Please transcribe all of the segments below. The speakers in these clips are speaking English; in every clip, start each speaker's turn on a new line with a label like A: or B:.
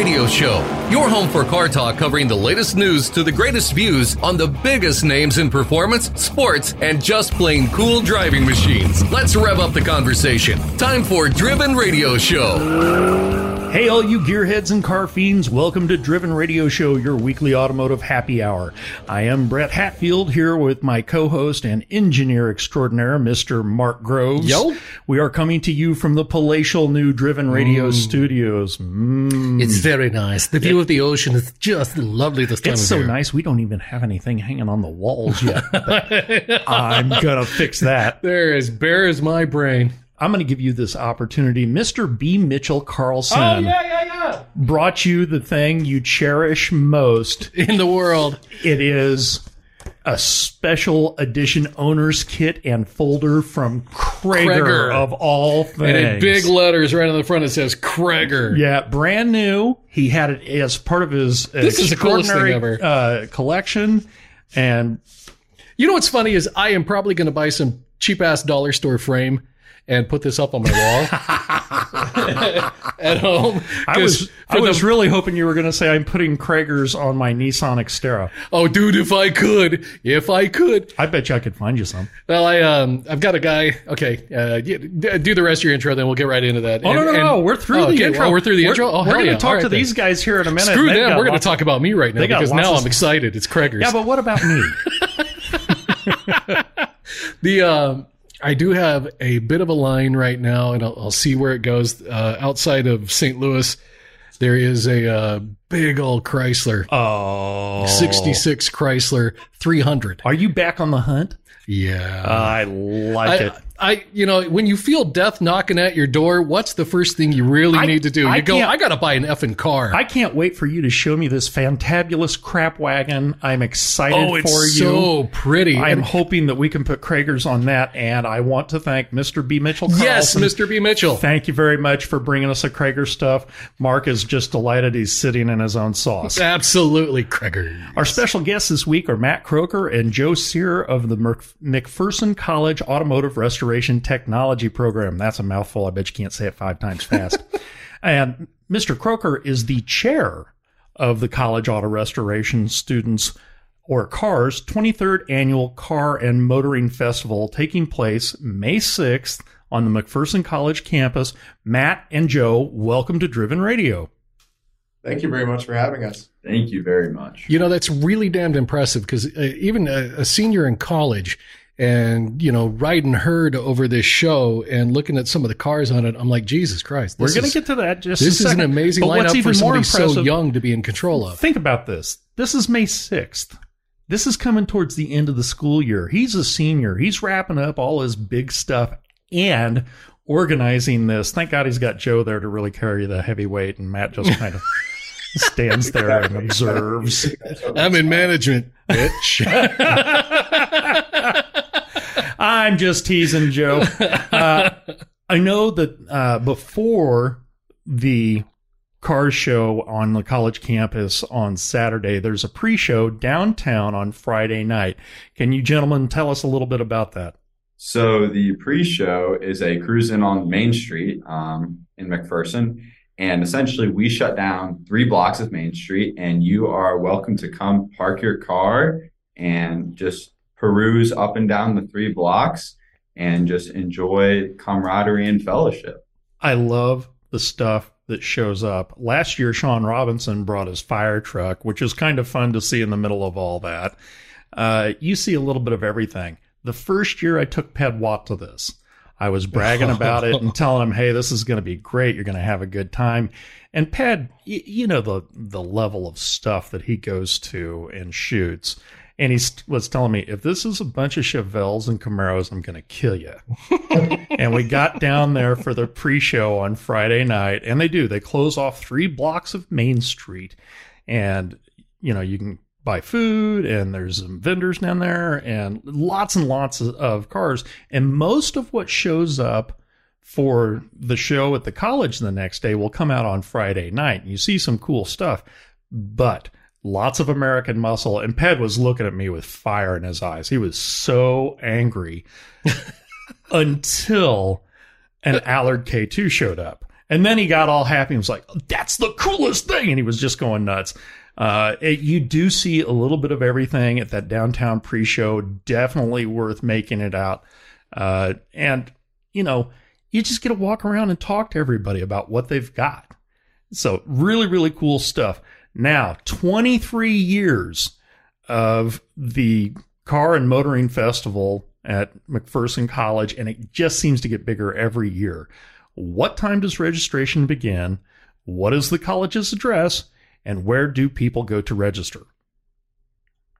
A: Radio Show, your home for car talk covering the latest news to the greatest views on the biggest names in performance, sports, and just plain cool driving machines. Let's rev up the conversation. Time for Driven Radio Show.
B: Hey, all you gearheads and car fiends, welcome to Driven Radio Show, your weekly automotive happy hour. I am Brett Hatfield here with my co host and engineer extraordinaire, Mr. Mark Groves.
C: Yo.
B: We are coming to you from the palatial new Driven Radio studios. Mm,
C: It's very nice. The view of the ocean is just lovely this time
B: it's
C: of
B: so
C: year.
B: nice. We don't even have anything hanging on the walls yet. I'm going to fix that.
C: They're as bare as my brain.
B: I'm going to give you this opportunity. Mr. B. Mitchell Carlson
C: Oh, yeah, yeah, yeah.
B: brought you the thing you cherish most
C: In the world.
B: It is a special edition owner's kit and folder from Cragar,
C: Cragar.
B: of all things.
C: And in big letters right on the front, it says Cragar.
B: yeah, brand new. He had it as part of his
C: This is the coolest thing ever.
B: Uh, collection. And
C: You know what's funny is I am probably going to buy some cheap ass dollar store frame and put this up on my wall at home.
B: I was I was
C: the-
B: really hoping you were going to say I'm putting Cragar's on my Nissan Xterra.
C: oh, dude, if I could, if I could.
B: I bet you I could find you some.
C: Well, I um, I've got a guy. Okay, uh, do the rest of your intro, then we'll get right into that.
B: Oh no
C: And-
B: no
C: and-
B: no! We're through
C: Oh,
B: the
C: okay,
B: intro.
C: well, we're through the
B: We're-
C: intro. Oh,
B: we're going to
C: yeah.
B: talk
C: right,
B: to
C: then.
B: these guys here in a minute.
C: Screw them. We're going to talk about me right now because now I'm excited. It's Cragar's.
B: Yeah, but what about me?
C: The um, I do have a bit of a line right now, and I'll, I'll see where it goes. Uh, outside of St. Louis, there is a uh, big old Chrysler,
B: oh,
C: 66 Chrysler 300.
B: Are you back on the hunt?
C: Yeah.
B: I like it.
C: I, I, you know, when you feel death knocking at your door, what's the first thing you really
B: I-
C: need to do?
B: I
C: You go, I got to buy an effing car.
B: I can't wait for you to show me this fantabulous crap wagon. I'm excited
C: oh, it's
B: for you.
C: It's so pretty.
B: I am
C: And-
B: hoping that we can put Cragar's on that, and I want to thank Mr. B. Mitchell.
C: yes, Mr. B. Mitchell.
B: Thank you very much for bringing us a Cragar stuff. Mark is just delighted he's sitting in his own sauce.
C: Absolutely, Krager.
B: Our special guests this week are Matt Kroeker and Joe Cyr of the McPherson College Automotive Restoration Technology Program. That's a mouthful. I bet you can't say it five times fast. and Mr. Kroeker is the chair of the College Auto Restoration Students or CARS 23rd Annual Car and Motoring Festival taking place May 6th on the McPherson College campus. Matt and Joe, welcome to Driven Radio.
D: Thank you very much for having us.
E: Thank you very much.
C: You know, that's really damned impressive because uh, even a, a senior in college and, you know, riding herd over this show and looking at some of the cars on it, I'm like, Jesus Christ.
B: We're going to get to that just
C: This
B: a
C: is an amazing
B: But what's
C: lineup
B: even
C: for somebody so young to be in control of.
B: Think about this. This is May 6th. This is coming towards the end of the school year. He's a senior. He's wrapping up all his big stuff and organizing this. Thank God he's got Joe there to really carry the heavy weight, and Matt just kind of stands there and observes.
C: I'm in management, bitch.
B: I'm just teasing Joe. Uh, I know that uh, before the car show on the college campus on Saturday, there's a pre show downtown on Friday night. Can you gentlemen tell us a little bit about that?
E: So the pre-show is a cruise in on Main Street um, in McPherson, and essentially we shut down three blocks of Main Street, and you are welcome to come park your car and just peruse up and down the three blocks and just enjoy camaraderie and fellowship.
B: I love the stuff that shows up. Last year, Sean Robinson brought his fire truck, which is kind of fun to see in the middle of all that. Uh, you see a little bit of everything. The first year I took Ped Watt to this, I was bragging about it and telling him, "Hey, this is going to be great. You're going to have a good time." And Ped, y- you know the the level of stuff that he goes to and shoots. And he was telling me, if this is a bunch of Chevelles and Camaros, I'm going to kill you. and we got down there for the pre-show on Friday night, and they do. They close off three blocks of Main Street, and you know you can buy food, and there's some vendors down there, and lots and lots of cars. And most of what shows up for the show at the college the next day will come out on Friday night. and You see some cool stuff, but lots of American muscle. And Ped was looking at me with fire in his eyes. He was so angry until an Allard K2 showed up. And then he got all happy and was like, that's the coolest thing. And he was just going nuts. Uh, it, you do see a little bit of everything at that downtown pre show. Definitely worth making it out. Uh, and, you know, you just get to walk around and talk to everybody about what they've got. So, really, really cool stuff. Now, 23 years of the Car and Motoring Festival at McPherson College, and it just seems to get bigger every year. What time does registration begin? What is the college's address? And where do people go to register?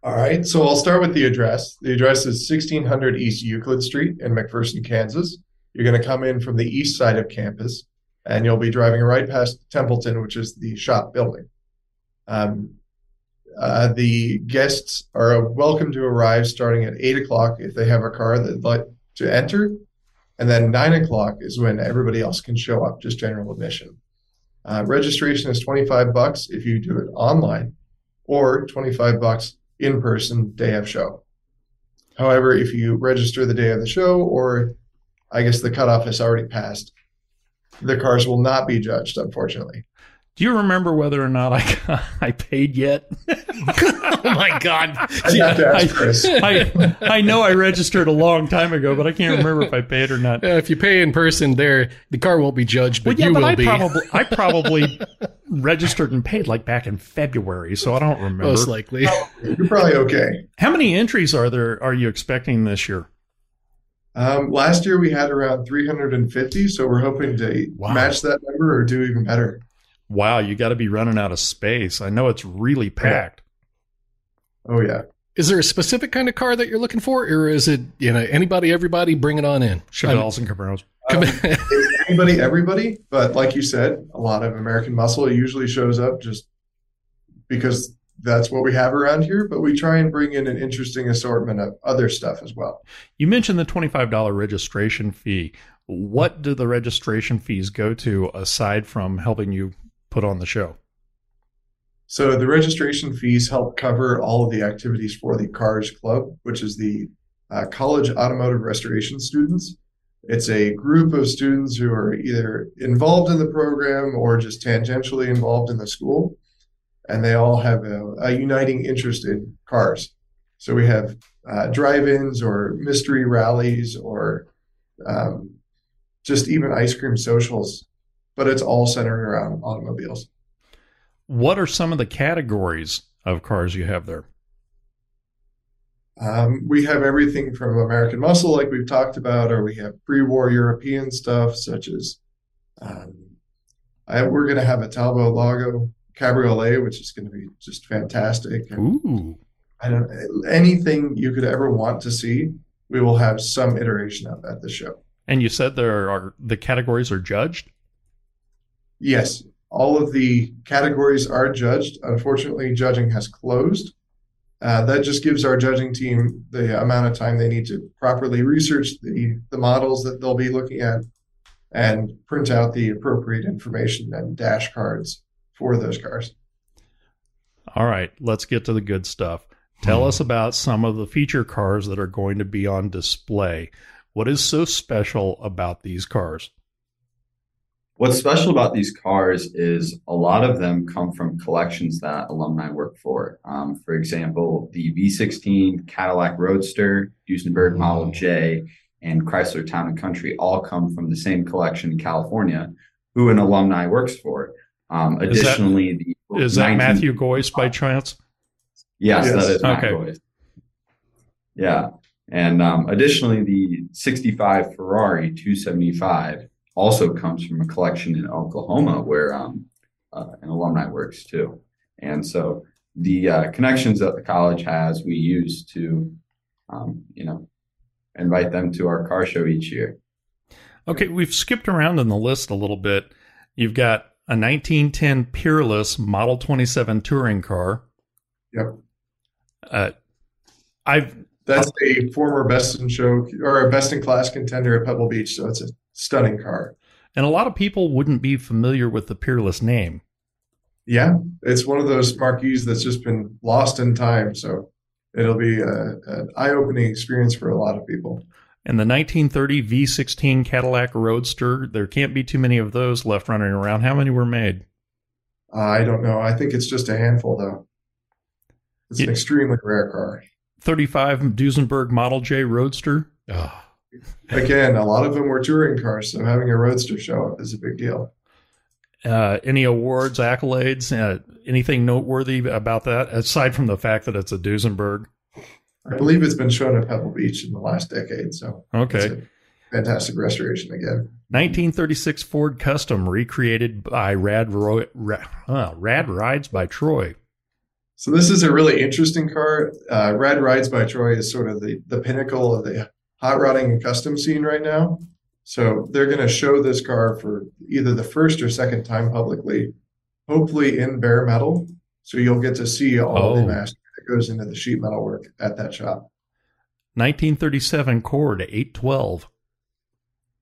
D: All right, so I'll start with the address. The address is 1600 East Euclid Street in McPherson, Kansas. You're going to come in from the east side of campus, and you'll be driving right past Templeton, which is the shop building. Um, uh, the guests are welcome to arrive starting at 8 o'clock if they have a car they'd like to enter. And then 9 o'clock is when everybody else can show up, just general admission. Uh, registration is 25 bucks if you do it online or 25 bucks in person day of show. However, if you register the day of the show, or I guess the cutoff has already passed, the cars will not be judged, unfortunately.
B: Do you remember whether or not I I paid yet?
C: oh my God.
D: I have to ask Chris.
B: I I know I registered a long time ago, but I can't remember if I paid or not.
C: Uh, if you pay in person there, the car won't be judged, but
B: Well, yeah,
C: you
B: but
C: will
B: I
C: be.
B: probably I probably registered and paid like back in February, so I don't remember.
C: most likely.
D: You're probably okay.
B: How many entries are there? Are you expecting this year?
D: Um, last year we had around 350, so we're hoping to
B: Wow.
D: match that number or do even better.
B: Wow, you got to be running out of space. I know it's really packed.
D: Oh yeah.
C: Is there a specific kind of car that you're looking for, or is it you know anybody, everybody, bring it on in?
B: Chevelles and Camaros.
D: Um, it's anybody, everybody, but like you said, a lot of American muscle usually shows up just because that's what we have around here. But we try and bring in an interesting assortment of other stuff as well.
B: You mentioned the twenty-five dollar registration fee. What do the registration fees go to aside from helping you put on the show?
D: So the registration fees help cover all of the activities for the Cars Club, which is the uh, college automotive restoration students. It's a group of students who are either involved in the program or just tangentially involved in the school, and they all have a, a uniting interest in cars. So we have uh, drive-ins or mystery rallies or um, just even ice cream socials, but it's all centered around automobiles.
B: What are some of the categories of cars you have there?
D: Um, we have everything from American Muscle, like we've talked about, or we have pre-war European stuff, such as um, I, we're going to have a Talbot Lago Cabriolet, which is going to be just fantastic. And
B: Ooh.
D: I don't anything you could ever want to see, we will have some iteration of at the show.
B: And you said there are the categories are judged?
D: Yes, all of the categories are judged. Unfortunately, judging has closed. Uh, that just gives our judging team the amount of time they need to properly research the, the models that they'll be looking at and print out the appropriate information and dash cards for those cars.
B: All right, let's get to the good stuff. Tell us about some of the feature cars that are going to be on display. What is so special about these cars?
E: What's special about these cars is a lot of them come from collections that alumni work for. Um, for example, the V16 Cadillac Roadster, Duesenberg Model J, and Chrysler Town and Country all come from the same collection in California, who an alumni works for. Um,
B: Is that-
E: additionally, the
B: Is that Matthew Goyce by chance?
E: Yes,
D: Yes.
E: that is Matt
B: Okay.
E: Goyce. Yeah. And um, additionally, the 65 Ferrari 275 also comes from a collection in Oklahoma where um, uh, an alumni works too. And so the uh, connections that the college has, we use to, um, you know, invite them to our car show each year.
B: Okay, we've skipped around in the list a little bit. You've got a 1910 Peerless Model 27 touring car.
D: Yep.
B: Uh, I've
D: That's a former best in show or a best in class contender at Pebble Beach, so it's a stunning car.
B: and a lot of people wouldn't be familiar with the Peerless name.
D: Yeah, it's one of those marquees that's just been lost in time. So it'll be a, an eye opening experience for a lot of people.
B: And the 1930 V16 Cadillac Roadster, there can't be too many of those left running around. How many were made?
D: Uh, I don't know. I think it's just a handful, though. It's an extremely rare car.
B: 35 Duesenberg Model J Roadster.
C: Oh,
D: Again, a lot of them were touring cars, so having a roadster show up is a big deal.
B: Uh, any awards, accolades, uh, anything noteworthy about that, aside from the fact that it's a Duesenberg?
D: I believe it's been shown at Pebble Beach in the last decade, so
B: Okay.
D: fantastic restoration again.
B: 1936 Ford Custom recreated by Rad, Roy, uh, Rad Rides by Troy.
D: So this is a really interesting car. Uh, Rad Rides by Troy is sort of the, the pinnacle of the hot rodding and custom scene right now. So they're going to show this car for either the first or second time publicly, hopefully in bare metal. So you'll get to see all
B: Oh.
D: the master that goes into the sheet metal work at that shop.
B: 1937 Cord 812.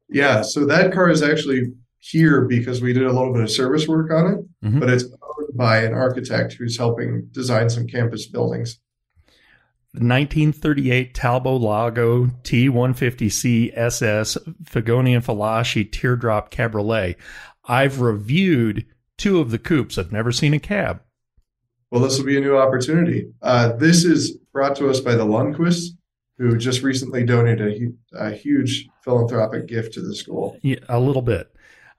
D: Yeah, so that car is actually here because we did a little bit of service work on it,
B: Mhm.
D: but it's owned by an architect who's helping design some campus buildings.
B: 1938 Talbot Lago T150C SS Figoni and Falaschi Teardrop Cabriolet. I've reviewed two of the coupes. I've never seen a cab.
D: Well, this will be a new opportunity. Uh, this is brought to us by the Lundquists, who just recently donated a, a huge philanthropic gift to the school.
B: Yeah, a little bit.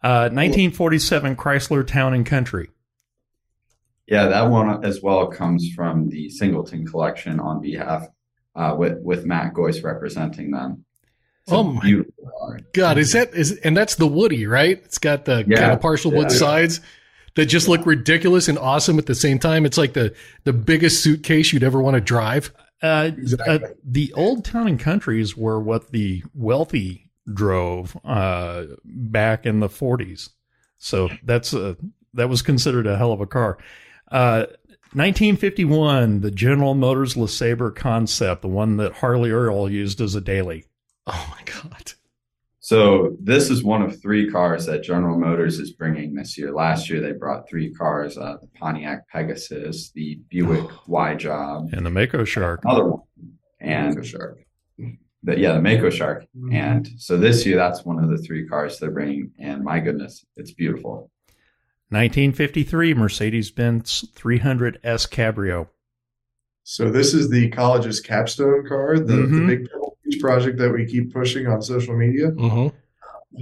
B: Uh, 1947 Chrysler Town and Country.
E: Yeah, that one as well comes from the Singleton collection on behalf uh, with with Matt Goyce representing them. It's
C: Oh my
E: beautiful car.
C: God, is that is and that's the Woody, right? It's got the
E: Yeah.
C: kind of partial wood
E: Yeah.
C: sides that just look ridiculous and awesome at the same time. It's like the the biggest suitcase you'd ever want to drive.
B: Uh,
D: Exactly.
B: uh, the old town and countries were what the wealthy drove uh, back in the 40s. So that's a, that was considered a hell of a car. Uh, 1951, the General Motors LeSabre concept, the one that Harley Earl used as a daily.
C: Oh my God.
E: So this is one of three cars that General Motors is bringing this year. Last year they brought three cars: uh, the Pontiac Pegasus, the Buick Y Job,
B: And the Mako Shark.
E: another one, and
D: For sure.
E: the, yeah, the Mako Shark. And so this year that's one of the three cars they're bringing. And my goodness, it's beautiful.
B: 1953, Mercedes Benz 300S Cabrio.
D: So this is the college's capstone car, the,
B: Mhm.
D: the big Pebble Beach project that we keep pushing on social media.
C: Mm-hmm.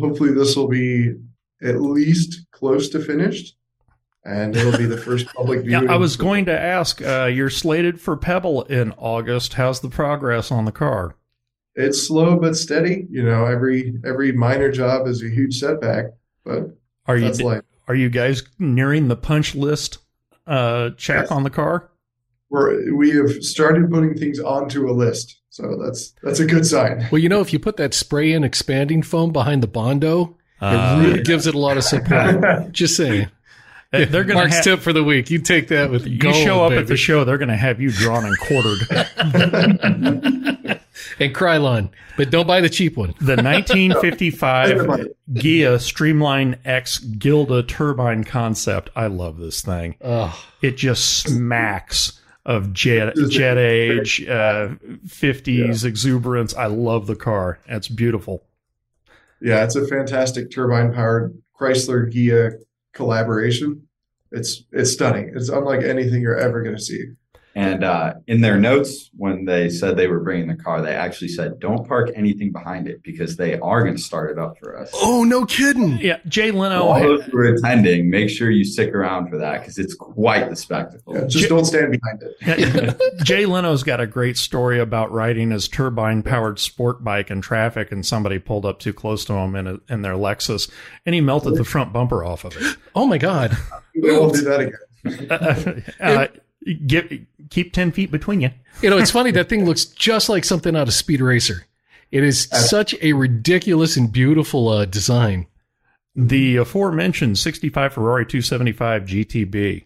D: Hopefully, this will be at least close to finished, and it'll be the first public
B: Yeah. I was going to ask, uh, you're slated for Pebble in August. How's the progress on the car?
D: It's slow but steady. You know, every every minor job is a huge setback, but
B: Are you
D: that's life.
B: Are you guys nearing the punch list uh, check
D: Yes.
B: on the car?
D: We're we have started putting things onto a list, so that's that's a good sign.
C: Well, you know, if you put that spray in expanding foam behind the Bondo,
B: Uh,
C: it really gives it a lot of support. Just saying.
B: they're going to
C: Mark's
B: have
C: tip for the week. You take that with
B: you
C: gold,
B: show up
C: baby.
B: at the show. They're going to have you drawn and quartered.
C: and Krylon, but don't buy the cheap one.
B: the 1955 Ghia Streamline X Gilda turbine concept. I love this thing.
C: Oh,
B: It just smacks of jet jet age, uh, 50s exuberance. I love the car. It's beautiful.
D: Yeah, it's a fantastic turbine powered Chrysler Ghia collaboration. It's it's stunning. It's unlike anything you're ever going to see.
E: And uh, in their notes, when they said they were bringing the car, they actually said, "Don't park anything behind it because they are going to start it up for us."
C: oh, no kidding.
B: Yeah, Jay Leno.
E: All those who are attending, make sure you stick around for that because it's quite the spectacle.
D: Yeah, just
B: J-
D: don't stand behind it.
B: Jay Leno's got a great story about riding his turbine powered sport bike in traffic, and somebody pulled up too close to him in, a, in their Lexus, and he melted the front bumper off of it.
C: Oh my God.
D: We won't do that again.
B: Uh, uh, get, keep 10 feet between you.
C: You know, it's funny. That thing looks just like something out of Speed Racer. It is such a ridiculous and beautiful uh, design.
B: The aforementioned 65 Ferrari 275 GTB.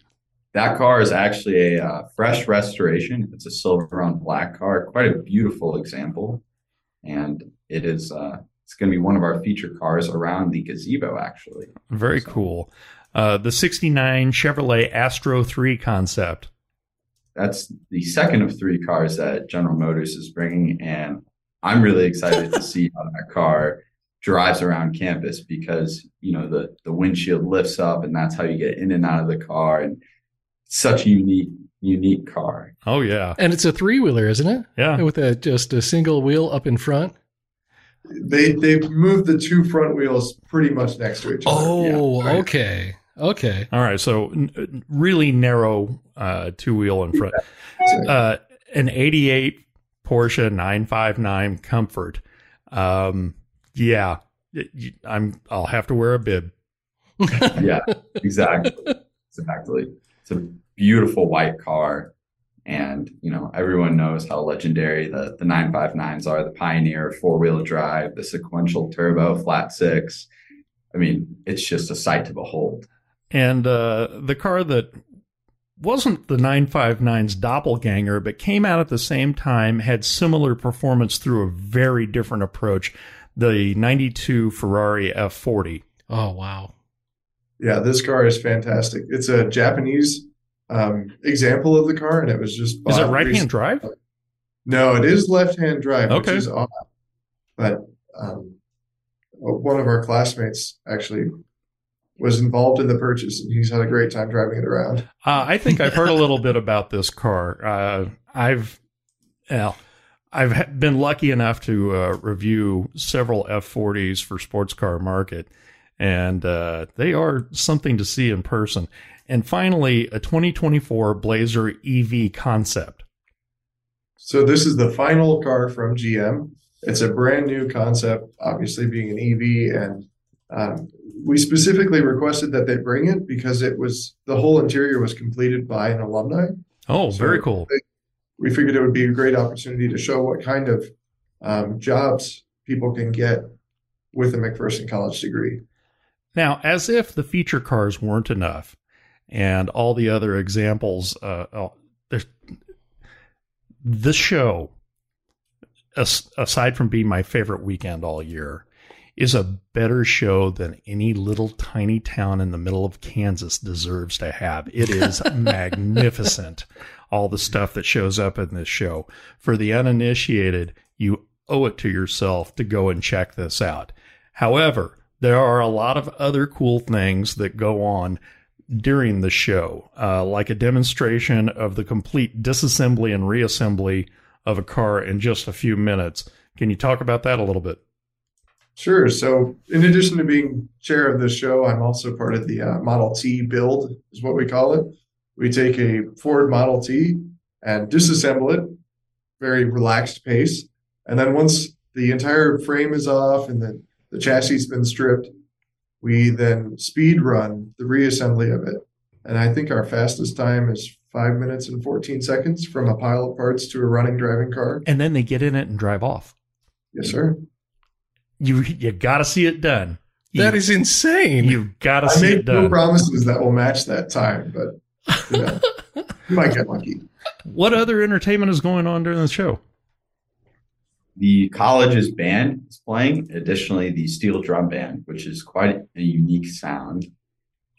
E: That car is actually a uh, fresh restoration. It's a silver on black car, quite a beautiful example, and it is. Uh, it's going to be one of our feature cars around the gazebo, actually.
B: Very cool. Uh, the 69 Chevrolet Astro 3 concept.
E: That's the second of three cars that General Motors is bringing, and I'm really excited to see how that car drives around campus because you know the the windshield lifts up and that's how you get in and out of the car and such a unique unique car.
B: Oh yeah,
C: And it's a three wheeler, isn't it?
B: yeah.
C: With a just a single wheel up in front.
D: They they've moved the two front wheels pretty much next to each other.
C: Oh,
D: right.
C: okay. Okay.
B: All right, so n- really narrow uh, two wheel in front. Uh, an '88 Porsche 959 Comfort. Um, yeah, y- y- I'm. I'll have to wear a bib.
E: Yeah, exactly. exactly. It's a beautiful white car. And, you know, everyone knows how legendary the, the 959s are the Pioneer four wheel drive, the sequential turbo flat six. I mean, it's just a sight to behold.
B: And uh, the car that wasn't the 959's doppelganger, but came out at the same time, had similar performance through a very different approach. The 92 Ferrari F40.
C: Oh, wow.
D: Yeah, this car is fantastic. It's a Japanese um, example of the car, and it was just
B: Is it right hand drive?
D: No, it is left-hand drive,
B: Okay.
D: which is odd. But um, one of our classmates actually was involved in the purchase, and he's had a great time driving it around.
B: Uh, I think I've heard a little bit about this car. Uh, I've, well, I've been lucky enough to uh, review several F40s for Sports Car Market, and uh, they are something to see in person. And finally, a 2024 Blazer EV concept.
D: So this is the final car from GM. It's a brand new concept, obviously being an EV, and um, we specifically requested that they bring it because it was the whole interior was completed by an alumni.
B: Oh,
D: So
B: very cool.
D: We figured it would be a great opportunity to show what kind of um, jobs people can get with a McPherson College degree.
B: Now, as if the feature cars weren't enough, and all the other examples, uh, oh, this show, as, aside from being my favorite weekend all year, is a better show than any little tiny town in the middle of Kansas deserves to have. It is magnificent, all the stuff that shows up in this show. For the uninitiated, you owe it to yourself to go and check this out. However, there are a lot of other cool things that go on during the show, uh, like a demonstration of the complete disassembly and reassembly of a car in just a few minutes. Can you talk about that a little bit?
D: Sure. So, in addition to being chair of this show, I'm also part of the uh, Model T build, is what we call it. We take a Ford Model T and disassemble it, very relaxed pace. And then once the entire frame is off and the, the chassis has been stripped, we then speed run the reassembly of it. And I think our fastest time is five minutes and 14 seconds from a pile of parts to a running driving car.
B: And then they get in it and drive off.
D: Yes, sir.
B: You you got to see it done.
C: That
B: You-
C: is insane.
B: you've got to
D: I
B: see it
D: make no promises that will match that time, but you know, you might get lucky.
B: What other entertainment is going on during the show?
E: The college's band is playing. Additionally, the steel drum band, which is quite a unique sound.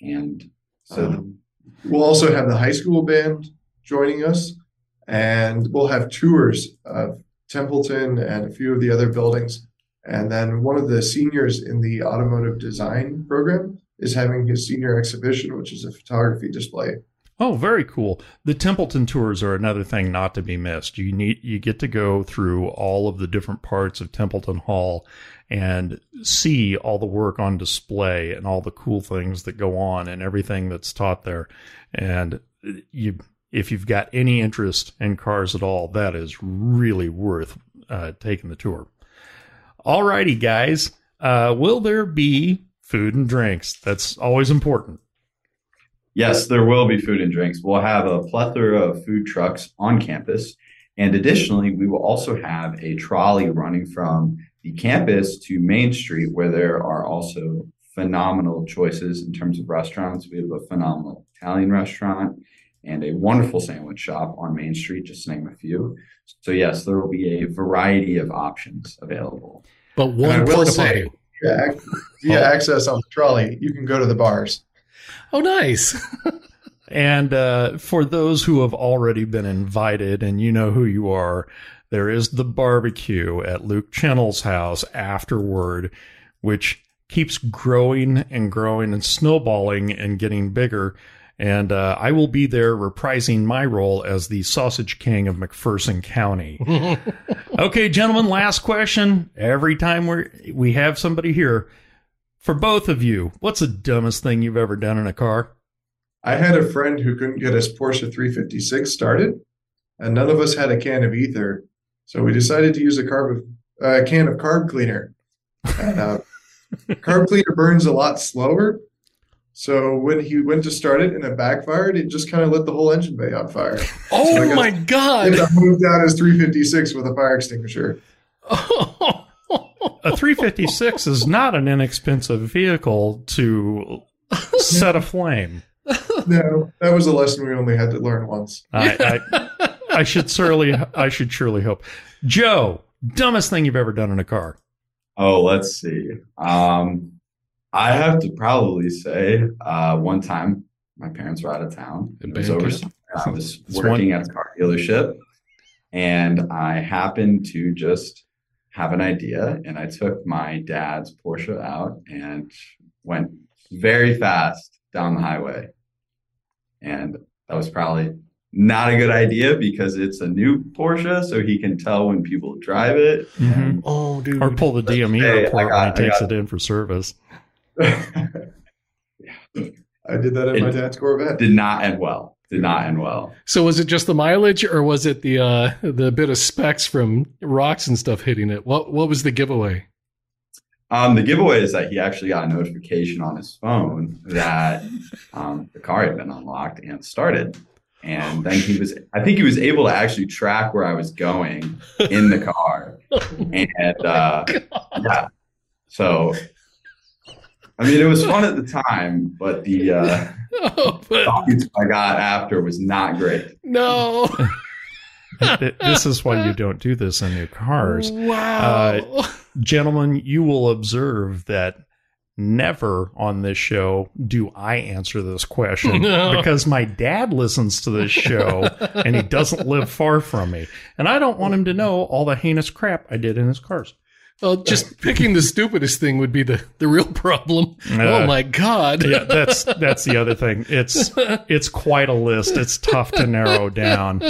E: And so
D: Um, we'll also have the high school band joining us, and we'll have tours of Templeton and a few of the other buildings. And then one of the seniors in the automotive design program is having his senior exhibition, which is a photography display.
B: Oh, very cool. The Templeton tours are another thing not to be missed. You need you get to go through all of the different parts of Templeton Hall and see all the work on display and all the cool things that go on and everything that's taught there. And you if you've got any interest in cars at all, that is really worth uh, taking the tour. All righty, guys. Uh, will there be food and drinks? That's always important.
E: Yes, there will be food and drinks. We'll have a plethora of food trucks on campus. And additionally, we will also have a trolley running from the campus to Main Street, where there are also phenomenal choices in terms of restaurants. We have a phenomenal Italian restaurant and a wonderful sandwich shop on Main Street, just to name a few. So, yes, there will be a variety of options available.
C: but
D: And I
C: one
D: will
C: porta
D: say-
C: potty.
D: Yeah, ac- via access on the trolley, you can go to the bars.
C: Oh, nice.
B: And uh, for those who have already been invited and you know who you are, there is the barbecue at Luke Chennel's house afterward, which keeps growing and growing and snowballing and getting bigger. And uh, I will be there reprising my role as the sausage king of McPherson County. okay, gentlemen, last question. Every time we we have somebody here, for both of you, what's the dumbest thing you've ever done in a car?
D: I had a friend who couldn't get his Porsche 356 started, and none of us had a can of ether. So we decided to use a carb uh, can of carb cleaner. And, uh, carb cleaner burns a lot slower. So when he went to start it and it backfired, it just kind of lit the whole engine bay on fire.
C: Oh
D: So
C: my
D: He
C: god!
D: moved out his 356 with a fire extinguisher.
B: A 356 is not an inexpensive vehicle to set aflame.
D: No, that was a lesson we only had to learn once.
B: I, I, I should surely, I should surely hope. Joe, dumbest thing you've ever done in a car?
E: Oh, let's see. Um, I have to probably say, uh, one time my parents were out of town.
C: In
E: It was over. I was working
B: one-
E: at a car dealership, and I happened to just have an idea, and I took my dad's Porsche out and went very fast down the highway, and that was probably not a good idea because it's a new Porsche, so he can tell when people drive it.
B: Mhm.
C: oh, dude.
B: Or pull the DME
E: Hey, I
B: report
E: got-
B: when he takes
E: got-
B: it in for service.
D: I did that in my dad's Corvette.
E: Did not end well. Did not end well.
C: So was it just the mileage, or was it the uh, the bit of specs from rocks and stuff hitting it? What what was the giveaway?
E: Um, the giveaway is that he actually got a notification on his phone that um, the car had been unlocked and started. And then he was, I think he was able to actually track where I was going in the car. And uh, yeah, so I mean, it was fun at the time, but the uh,
C: Oh, but
E: thoughts I got after was not great.
C: no!
B: This is why you don't do this in your cars.
C: Wow!
B: Gentlemen, you will observe that never on this show do I answer this question
C: No.
B: because my dad listens to this show and he doesn't live far from me. And I don't want him to know all the heinous crap I did in his cars.
C: Well, just picking the stupidest thing would be the the real problem.
B: Uh,
C: oh my god!
B: yeah, that's that's the other thing. It's it's quite a list. It's tough to narrow down,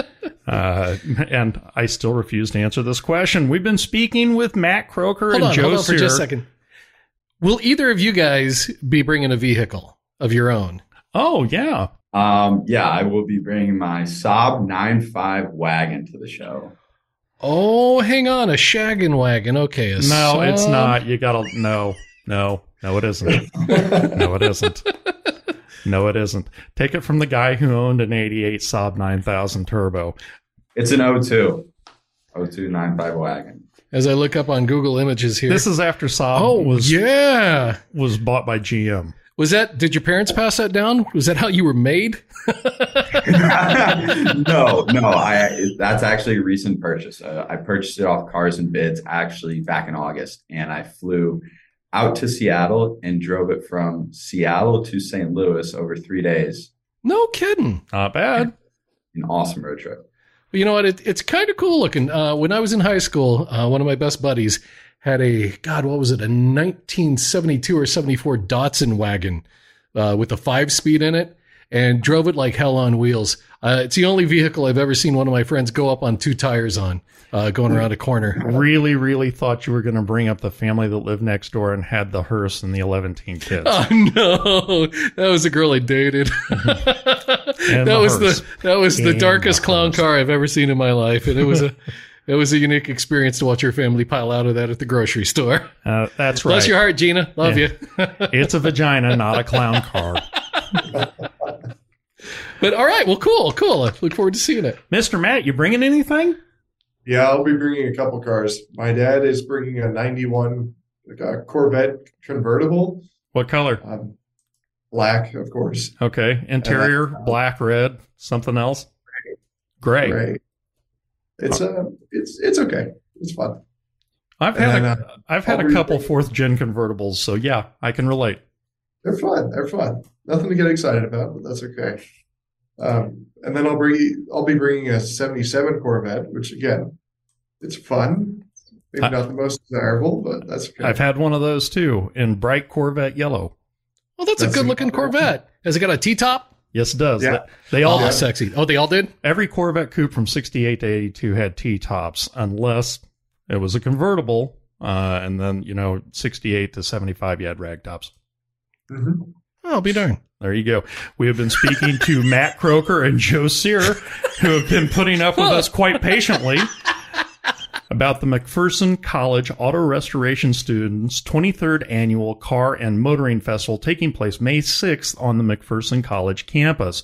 B: uh, and I still refuse to answer this question. We've been speaking with Matt Kroeker
C: hold
B: and
C: on,
B: Joe
C: hold on for
B: Cyr.
C: just a second. Will either of you guys be bringing a vehicle of your own?
B: Oh yeah,
E: Um, yeah, I will be bringing my Saab 9.5 wagon to the show.
C: Oh, hang on, a shaggin' wagon. Okay, a
B: no, it's not. You gotta no, no, no, it isn't. No, it isn't. No, it isn't. Take it from the guy who owned an '88 Saab 9000 Turbo.
E: It's an 02, 02 9.5 wagon.
C: As I look up on Google Images here.
B: This is after Saab
C: oh
B: was
C: yeah.
B: was bought by GM.
C: Was that? Did your parents pass that down? Was that how you were made?
E: no, no, I that's actually a recent purchase. Uh, I purchased it off Cars and Bids actually back in August, and I flew out to Seattle and drove it from Seattle to St. Louis over three days.
C: No kidding.
B: Not bad.
E: An awesome road trip.
C: Well, you know what? It, it's kind of cool looking. Uh, when I was in high school, uh, one of my best buddies had a God, what was it? A 1972 or 74 Datsun wagon uh, with a five speed in it, and drove it like hell on wheels. Uh, it's the only vehicle I've ever seen one of my friends go up on two tires on, uh, going around a corner.
B: Really, really thought you were going to bring up the family that lived next door and had the hearse and the 11 teen kids.
C: Oh no, that was the girl I dated. that
B: the
C: was
B: hearse.
C: the that was the
B: And
C: darkest
B: the
C: clown car I've ever seen in my life, and it was a it was a unique experience to watch your family pile out of that at the grocery store.
B: Uh, that's right.
C: Bless your heart, Gina. Love
B: Yeah.
C: you.
B: It's a vagina, not a clown car.
C: But all right, well, cool, cool. I look forward to seeing it.
B: Mr. Matt, you bringing anything?
D: Yeah, I'll be bringing a couple cars. My dad is bringing a 91 uh, Corvette convertible,
B: What color?
D: um, black, of course.
B: Okay. Interior, black, red, something else? Gray.
D: Gray. It's uh, it's it's okay. It's fun.
B: I've
D: And
B: had
D: then,
B: a, I've had a couple
D: bring-
B: fourth gen convertibles, so yeah, I can relate.
D: They're fun. They're fun. Nothing to get excited about, but that's okay. Um, and then I'll bring I'll be bringing a 77 Corvette, which again It's fun. Maybe
B: I-
D: not the most desirable, but that's okay.
B: I've had one of those too in bright Corvette yellow.
C: Well, that's,
D: That's
C: a good looking. Corvette. Has it got a T top?
B: Yes, it does.
D: Yeah.
B: They all
C: Oh, sexy. Oh, they all did?
B: every Corvette coupe from 68 to 82 had T tops, unless it was a convertible. Uh, and then, you know, 68 to 75, you had rag tops.
D: Mhm.
C: Oh, I'll be darned.
B: There you go. We have been speaking to Matt Kroeker and Joe Cyr, who have been putting up with us quite patiently about the McPherson College Auto Restoration Students 23rd Annual Car and Motoring Festival taking place May 6th on the McPherson College campus.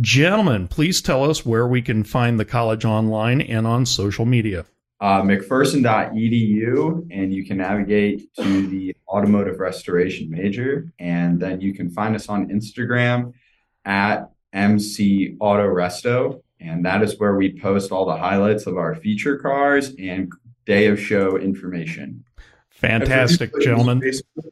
B: Gentlemen, please tell us where we can find the college online and on social media.
E: uh, McPherson.edu, and you can navigate to the automotive restoration major. And then you can find us on Instagram at MC Auto Resto. And that is where we post all the highlights of our feature cars and day of show information.
B: Fantastic,
D: people that use
B: gentlemen.
D: Facebook-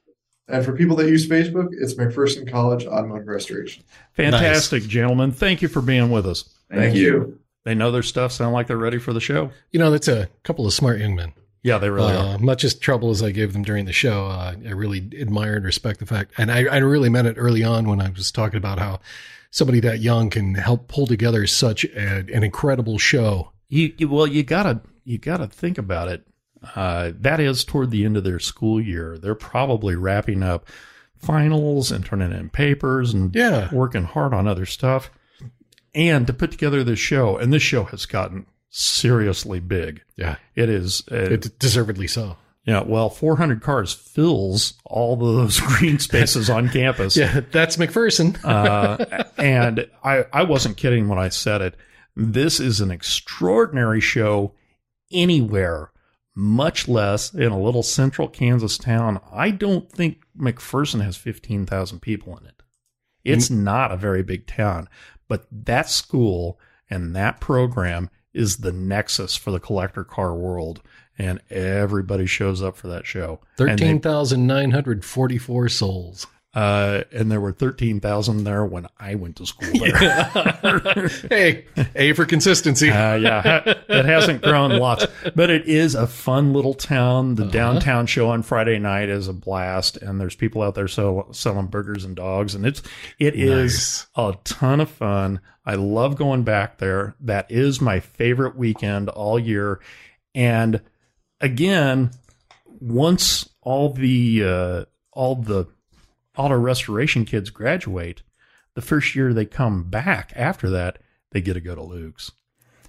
D: And for people that use Facebook, it's McPherson College Automotive Restoration.
B: Fantastic, gentlemen. Thank you for being with us.
E: Thank, you.
B: They know their stuff, sound like they're ready for the show.
C: You know, that's a couple of smart young men.
B: Yeah, they really are.
C: Uh, much as trouble as I gave them during the show, uh, I really admire and respect the fact, and I, I really meant it early on when I was talking about how somebody that young can help pull together such a, an incredible show.
B: You, you well, you gotta you gotta think about it. Uh, that is toward the end of their school year. They're probably wrapping up finals and turning in papers and
C: Yeah.
B: working hard on other stuff. And to put together this show, and this show has gotten seriously big.
C: Yeah,
B: It is, uh,
C: it, deservedly so.
B: Yeah. Well, 400 cars fills all of those green spaces on campus.
C: Yeah, that's McPherson.
B: uh, and I, I wasn't kidding when I said it. This is an extraordinary show anywhere, much less in a little central Kansas town. I don't think McPherson has 15,000 people in it. It's not a very big town, but that school and that program is the nexus for the collector car world. And everybody shows up for that show.
C: Thirteen thousand nine hundred forty-four souls.
B: uh, and there were 13,000 there when I went to school there.
C: hey, A for consistency.
B: Uh, yeah, it hasn't grown lots, but it is a fun little town. The downtown show on Friday night is a blast, and there's people out there sell, selling burgers and dogs, and it's it is a ton of fun. I love going back there. That is my favorite weekend all year, and again, once all the uh, all the auto restoration kids graduate, the first year they come back after that, they get to go to Luke's.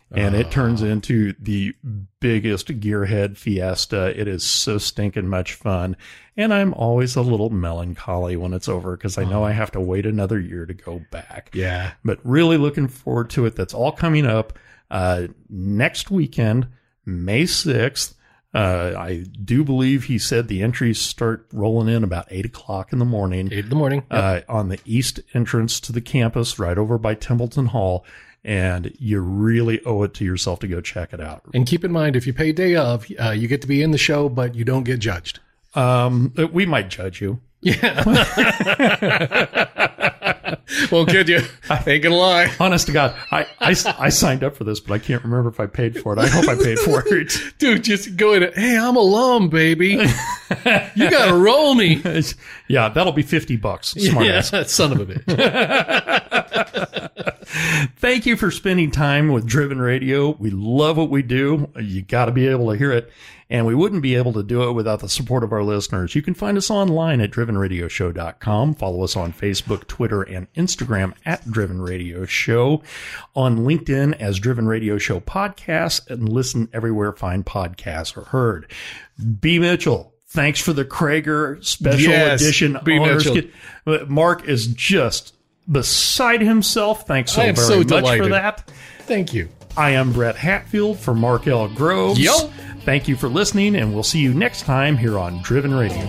B: And it turns into the biggest gearhead fiesta. It is so stinking much fun. And I'm always a little melancholy when it's over because I know I have to wait another year to go back.
C: yeah.
B: But really looking forward to it. That's all coming up uh, next weekend, May 6th. Uh, I do believe he said the entries start rolling in about 8 o'clock in the morning
C: Eight in the morning.
B: uh, on the east entrance to the campus, right over by Templeton Hall. And you really owe it to yourself to go check it out.
C: And keep in mind, if you pay day of, uh, you get to be in the show, but you don't get judged.
B: Um, we might judge you.
C: Yeah. Won't kid you. Ain't gonna lie.
B: Honest to God, I, I, I signed up for this, but I can't remember if I paid for it. I hope I paid for it.
C: Dude, just go in. Hey, I'm alum, baby. You gotta roll me.
B: yeah, that'll be 50 bucks. Smart
C: yeah,
B: ass.
C: son of a bitch.
B: Thank you for spending time with Driven Radio. We love what we do. You got to be able to hear it. And we wouldn't be able to do it without the support of our listeners. You can find us online at drivenradioshow.com. Follow us on Facebook, Twitter, and Instagram at Driven Radio Show. On LinkedIn as Driven Radio Show Podcast and listen everywhere fine podcasts are heard. B. Mitchell. Thanks for the Cragar special
C: Yes,
B: edition.
C: B. Mitchell.
B: Mark is just beside himself. Thanks so very
C: so
B: much for that.
C: Thank you.
B: I am Brett Hatfield for Mark L. Groves.
C: Yo.
B: Thank you for listening, and we'll see you next time here on Driven Radio.